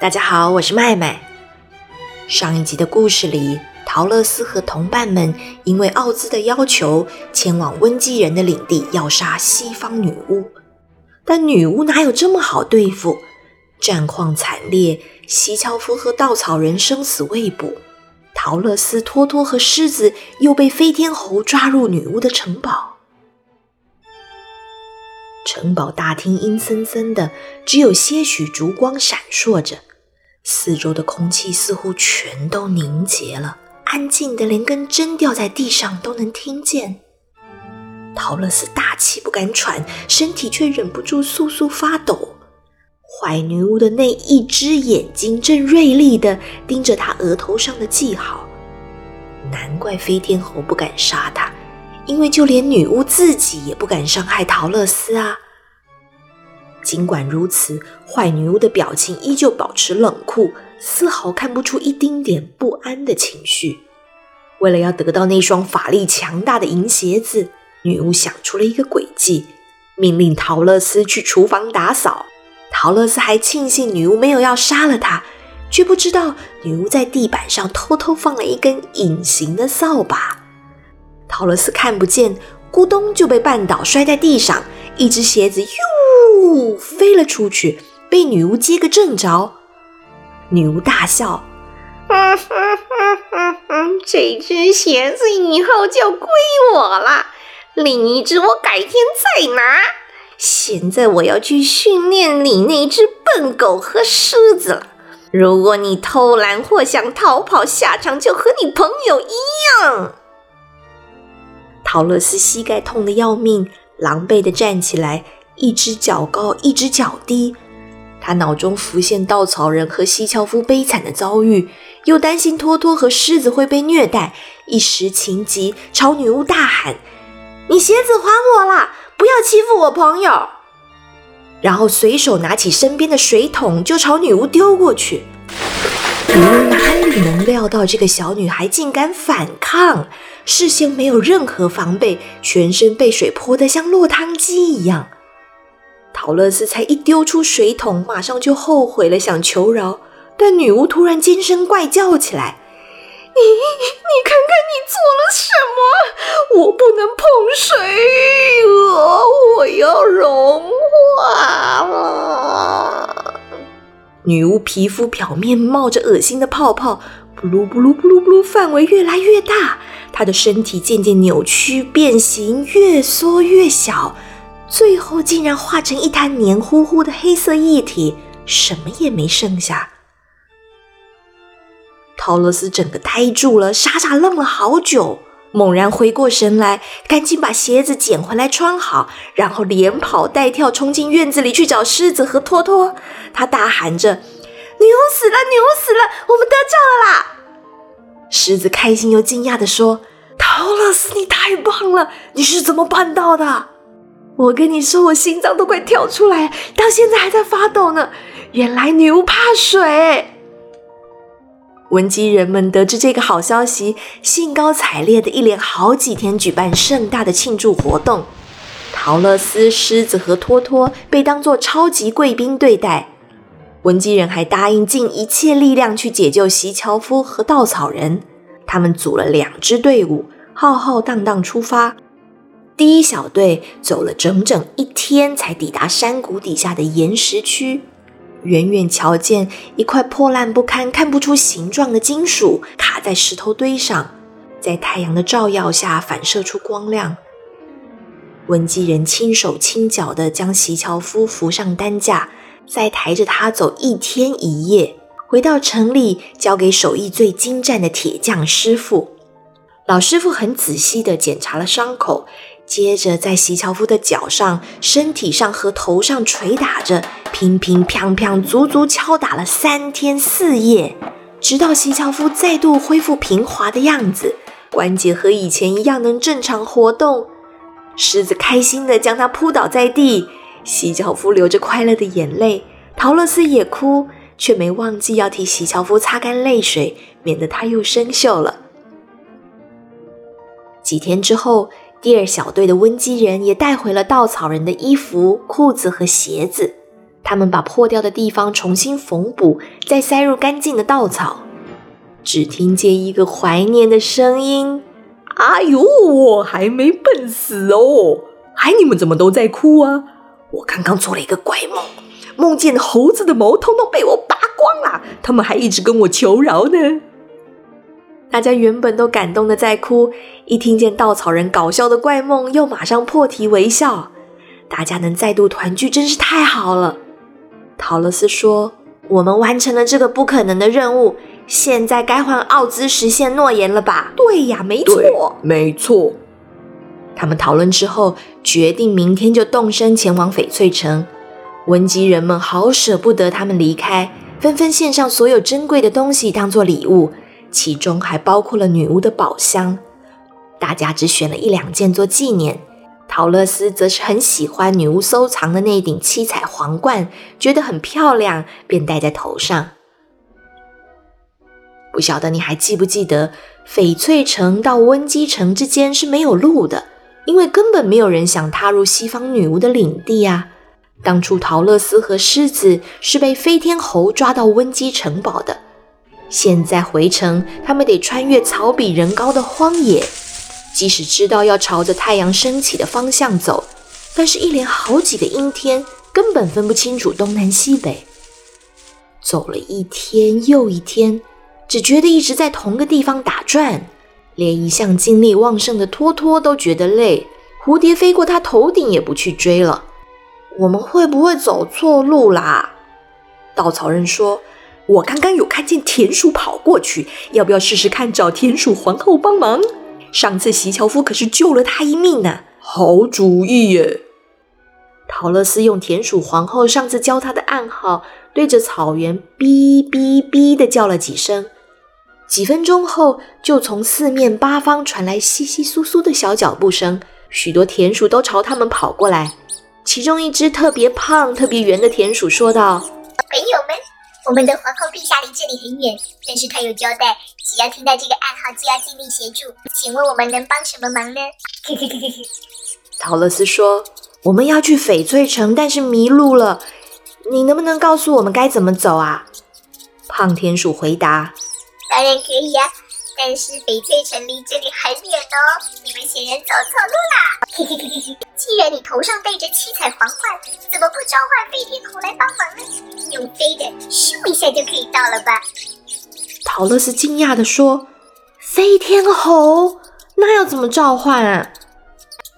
大家好，我是麦麦。上一集的故事里，陶乐斯和同伴们因为奥兹的要求，前往温基人的领地要杀西方女巫。但女巫哪有这么好对付？战况惨烈，西樵夫和稻草人生死未卜。陶乐斯、托托和狮子又被飞天猴抓入女巫的城堡。城堡大厅阴森森的，只有些许烛光闪烁着。四周的空气似乎全都凝结了，安静的连根针掉在地上都能听见。陶乐斯大气不敢喘，身体却忍不住簌簌发抖。坏女巫的那一只眼睛正锐利地盯着他额头上的记号。难怪飞天猴不敢杀他，因为就连女巫自己也不敢伤害陶乐斯啊。尽管如此，坏女巫的表情依旧保持冷酷，丝毫看不出一丁点不安的情绪。为了要得到那双法力强大的银鞋子，女巫想出了一个诡计，命令陶乐斯去厨房打扫。陶乐斯还庆幸女巫没有要杀了他，却不知道女巫在地板上偷偷放了一根隐形的扫把。陶乐斯看不见，咕咚就被绊倒，摔在地上，一只鞋子又。呜，飞了出去，被女巫接个正着。女巫大笑：“ 这只鞋子以后就归我了，另一只我改天再拿。现在我要去训练你那只笨狗和狮子了。如果你偷懒或想逃跑，下场就和你朋友一样。”陶乐斯膝盖痛得要命，狼狈的站起来。一只脚高，一只脚低。他脑中浮现稻草人和西樵夫悲惨的遭遇，又担心托托和狮子会被虐待，一时情急，朝女巫大喊：“你鞋子还我啦！不要欺负我朋友！”然后随手拿起身边的水桶，就朝女巫丢过去。女巫哪里能料到这个小女孩竟敢反抗，事先没有任何防备，全身被水泼得像落汤鸡一样。陶乐斯才一丢出水桶，马上就后悔了，想求饶。但女巫突然尖声怪叫起来：“你，你看看你做了什么！我不能碰水，我要融化了。”女巫皮肤表面冒着恶心的泡泡，布噜布噜布噜布噜，范围越来越大。她的身体渐渐扭曲变形，越缩越小。最后竟然化成一滩黏糊糊的黑色液体，什么也没剩下。陶乐斯整个呆住了，傻傻愣了好久，猛然回过神来，赶紧把鞋子捡回来穿好，然后连跑带跳冲进院子里去找狮子和托托。他大喊着：“女巫死了！女巫死了！我们得救了啦！”狮子开心又惊讶地说：“陶乐斯，你太棒了！你是怎么办到的？”我跟你说，我心脏都快跳出来，到现在还在发抖呢。原来女巫怕水。文姬人们得知这个好消息，兴高采烈的一连好几天举办盛大的庆祝活动。陶乐斯、狮子和托托被当作超级贵宾对待。文姬人还答应尽一切力量去解救席樵夫和稻草人。他们组了两支队伍，浩浩荡荡出发。第一小队走了整整一天，才抵达山谷底下的岩石区。远远瞧见一块破烂不堪、看不出形状的金属卡在石头堆上，在太阳的照耀下反射出光亮。文姬人轻手轻脚地将席樵夫扶上担架，再抬着他走一天一夜，回到城里交给手艺最精湛的铁匠师傅。老师傅很仔细地检查了伤口。接着，在席樵夫的脚上、身体上和头上捶打着，乒乒乓乓，足足敲打了三天四夜，直到席樵夫再度恢复平滑的样子，关节和以前一样能正常活动。狮子开心地将他扑倒在地，席樵夫流着快乐的眼泪，陶乐斯也哭，却没忘记要替席樵夫擦干泪水，免得他又生锈了。几天之后。第二小队的温基人也带回了稻草人的衣服、裤子和鞋子。他们把破掉的地方重新缝补，再塞入干净的稻草。只听见一个怀念的声音：“哎呦，我还没笨死哦！哎，你们怎么都在哭啊？我刚刚做了一个怪梦，梦见猴子的毛通通被我拔光了，他们还一直跟我求饶呢。”大家原本都感动的在哭，一听见稻草人搞笑的怪梦，又马上破涕为笑。大家能再度团聚，真是太好了。陶乐斯说：“我们完成了这个不可能的任务，现在该换奥兹实现诺言了吧？”“对呀，没错，没错。”他们讨论之后，决定明天就动身前往翡翠城。温基人们好舍不得他们离开，纷纷献上所有珍贵的东西当做礼物。其中还包括了女巫的宝箱，大家只选了一两件做纪念。陶乐斯则是很喜欢女巫收藏的那顶七彩皇冠，觉得很漂亮，便戴在头上。不晓得你还记不记得，翡翠城到温基城之间是没有路的，因为根本没有人想踏入西方女巫的领地啊。当初陶乐斯和狮子是被飞天猴抓到温基城堡的。现在回城，他们得穿越草比人高的荒野。即使知道要朝着太阳升起的方向走，但是一连好几个阴天，根本分不清楚东南西北。走了一天又一天，只觉得一直在同个地方打转，连一向精力旺盛的托托都觉得累。蝴蝶飞过他头顶也不去追了。我们会不会走错路啦？稻草人说。我刚刚有看见田鼠跑过去，要不要试试看找田鼠皇后帮忙？上次席樵夫可是救了他一命呢。好主意耶！陶乐斯用田鼠皇后上次教他的暗号，对着草原哔哔哔的叫了几声。几分钟后，就从四面八方传来窸窸窣窣的小脚步声，许多田鼠都朝他们跑过来。其中一只特别胖、特别圆的田鼠说道：“朋友们。”我们的皇后陛下离这里很远，但是她有交代，只要听到这个暗号，就要尽力协助。请问我们能帮什么忙呢？陶乐斯说：“我们要去翡翠城，但是迷路了。你能不能告诉我们该怎么走啊？”胖田鼠回答：“当然可以呀。”但是翡翠城离这里很远哦，你们显然走错路啦！嘿嘿嘿嘿嘿，既然你头上戴着七彩皇冠，怎么不召唤飞天猴来帮忙呢？用飞的，咻一下就可以到了吧？陶乐斯惊讶地说：“飞天猴，那要怎么召唤啊？”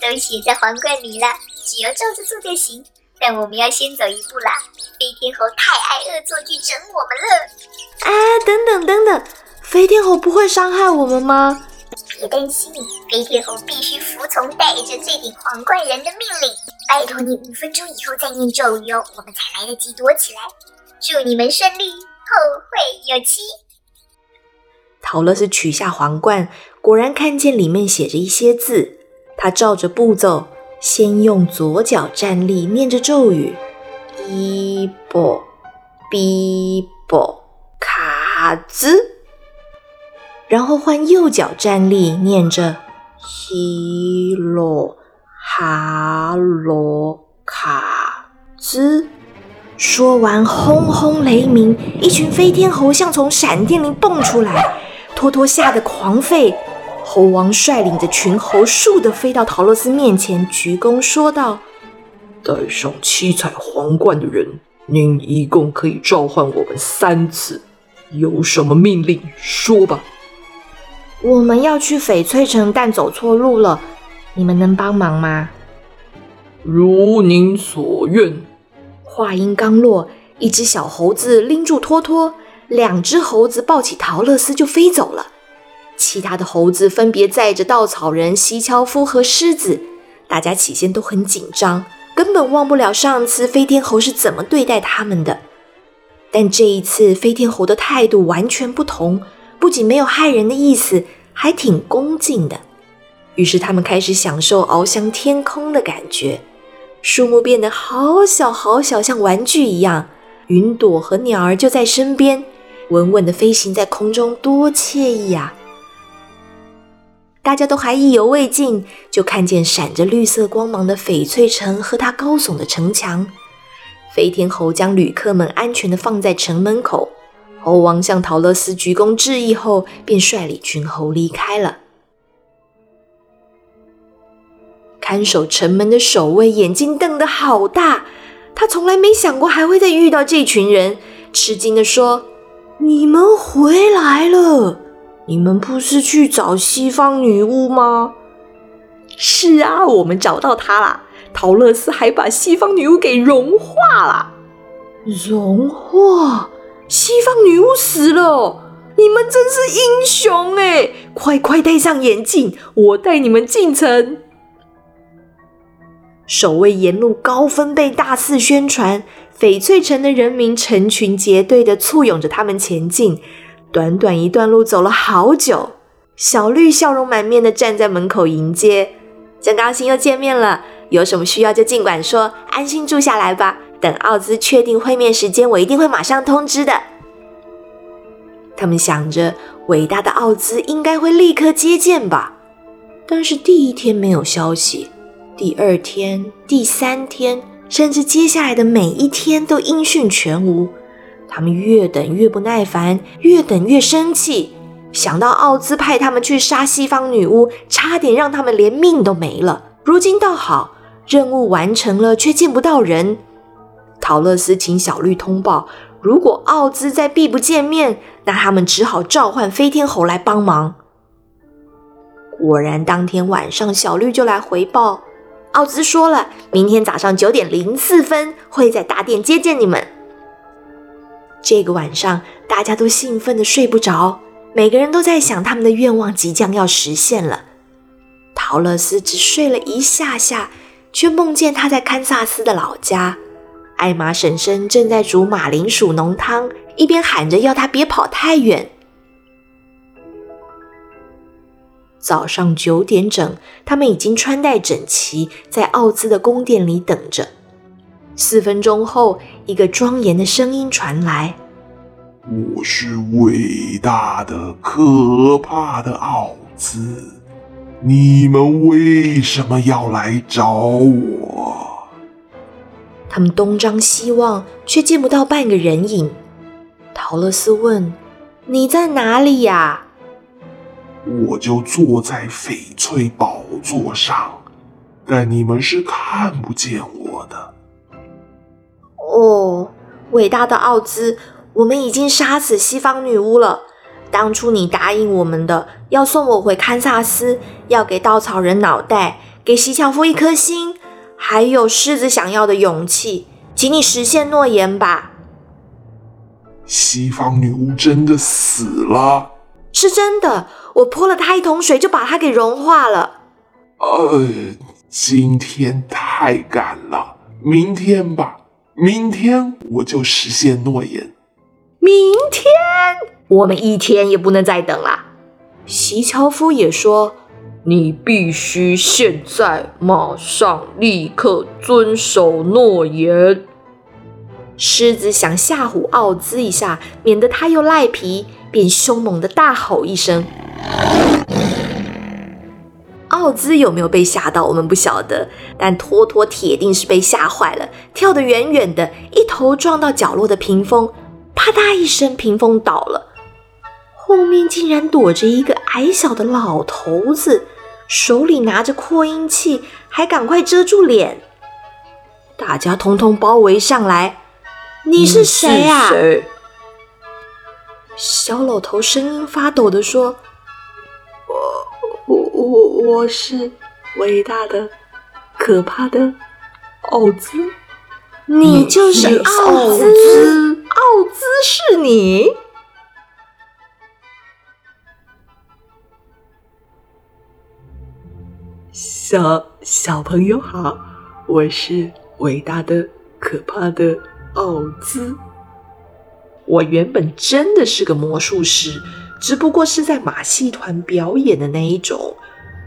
都写在皇冠里了，只要照着做就行。但我们要先走一步啦，飞天猴太爱恶作剧整我们了。哎，等等等等。飞天猴不会伤害我们吗？别担心，飞天猴必须服从带着这顶皇冠人的命令。拜托你五分钟以后再念咒语哦，我们才来得及躲起来。祝你们顺利，后会有期。陶乐斯取下皇冠，果然看见里面写着一些字。他照着步骤，先用左脚站立，念着咒语：一波，比波，卡兹。然后换右脚站立，念着希罗哈罗卡兹。说完，轰轰雷鸣，一群飞天猴像从闪电里蹦出来。托托吓得狂吠。猴王率领着群猴，竖的飞到陶乐斯面前，鞠躬说道：“戴上七彩皇冠的人，您一共可以召唤我们三次。有什么命令，说吧。”我们要去翡翠城，但走错路了，你们能帮忙吗？如您所愿。话音刚落，一只小猴子拎住托托，两只猴子抱起陶乐斯就飞走了。其他的猴子分别载着稻草人、席樵夫和狮子。大家起先都很紧张，根本忘不了上次飞天猴是怎么对待他们的。但这一次，飞天猴的态度完全不同。不仅没有害人的意思，还挺恭敬的。于是他们开始享受翱翔天空的感觉，树木变得好小好小，像玩具一样。云朵和鸟儿就在身边，稳稳地飞行在空中，多惬意啊！大家都还意犹未尽，就看见闪着绿色光芒的翡翠城和它高耸的城墙。飞天猴将旅客们安全的放在城门口。猴王向陶乐斯鞠躬致意后，便率领群猴离开了。看守城门的守卫眼睛瞪得好大，他从来没想过还会再遇到这群人，吃惊地说：“你们回来了？你们不是去找西方女巫吗？”“是啊，我们找到她了。陶乐斯还把西方女巫给融化了。”“融化？西方女巫死了？你们真是英雄哎！快快戴上眼镜，我带你们进城。”守卫沿路高分贝大肆宣传，翡翠城的人民成群结队的簇拥着他们前进。短短一段路走了好久，小绿笑容满面的站在门口迎接，真高兴又见面了。有什么需要就尽管说，安心住下来吧。等奥兹确定会面时间，我一定会马上通知的。他们想着，伟大的奥兹应该会立刻接见吧，但是第一天没有消息。第二天、第三天，甚至接下来的每一天都音讯全无。他们越等越不耐烦，越等越生气。想到奥兹派他们去杀西方女巫，差点让他们连命都没了。如今倒好，任务完成了，却见不到人。陶乐斯请小绿通报，如果奥兹在避不见面，那他们只好召唤飞天猴来帮忙。果然，当天晚上，小绿就来回报。奥兹说了，明天早上九点零四分会在大殿接见你们。这个晚上，大家都兴奋的睡不着，每个人都在想他们的愿望即将要实现了。陶乐斯只睡了一下下，却梦见他在堪萨斯的老家，艾玛婶婶正在煮马铃薯浓汤，一边喊着要他别跑太远。早上九点整，他们已经穿戴整齐，在奥兹的宫殿里等着。四分钟后，一个庄严的声音传来：“我是伟大的、可怕的奥兹，你们为什么要来找我？”他们东张西望，却见不到半个人影。陶乐斯问：“你在哪里呀？”我就坐在翡翠宝座上，但你们是看不见我的。哦，伟大的奥兹，我们已经杀死西方女巫了。当初你答应我们的，要送我回堪萨斯，要给稻草人脑袋，给席樵夫一颗心，还有狮子想要的勇气，请你实现诺言吧。西方女巫真的死了？是真的。我泼了她一桶水，就把它给融化了。呃，今天太赶了，明天吧，明天我就实现诺言。明天？我们一天也不能再等了。席樵夫也说：“你必须现在、马上、立刻遵守诺言。”狮子想吓唬奥兹一下，免得他又赖皮，便凶猛的大吼一声。奥兹有没有被吓到？我们不晓得，但托托铁定是被吓坏了，跳得远远的，一头撞到角落的屏风，啪嗒一声，屏风倒了。后面竟然躲着一个矮小的老头子，手里拿着扩音器，还赶快遮住脸。大家通通包围上来，你是谁啊？小老头声音发抖的说。我、我我我是伟大的、可怕的奥兹，你就是奥兹，奥兹是你。小小朋友好，我是伟大的、可怕的奥兹。我原本真的是个魔术师，只不过是在马戏团表演的那一种。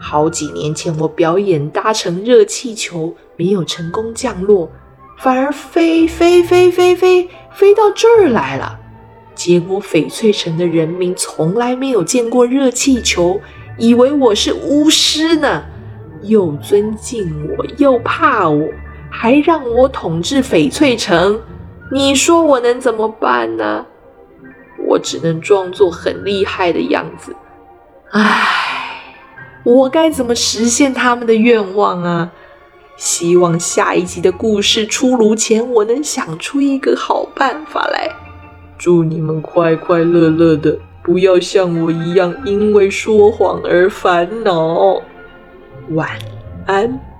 好几年前，我表演搭乘热气球，没有成功降落，反而飞飞飞飞飞飞到这儿来了。结果翡翠城的人民从来没有见过热气球，以为我是巫师呢，又尊敬我又怕我，还让我统治翡翠城，你说我能怎么办呢？我只能装作很厉害的样子。唉，我该怎么实现他们的愿望啊？希望下一集的故事出炉前，我能想出一个好办法来。祝你们快快乐乐的，不要像我一样因为说谎而烦恼。晚安。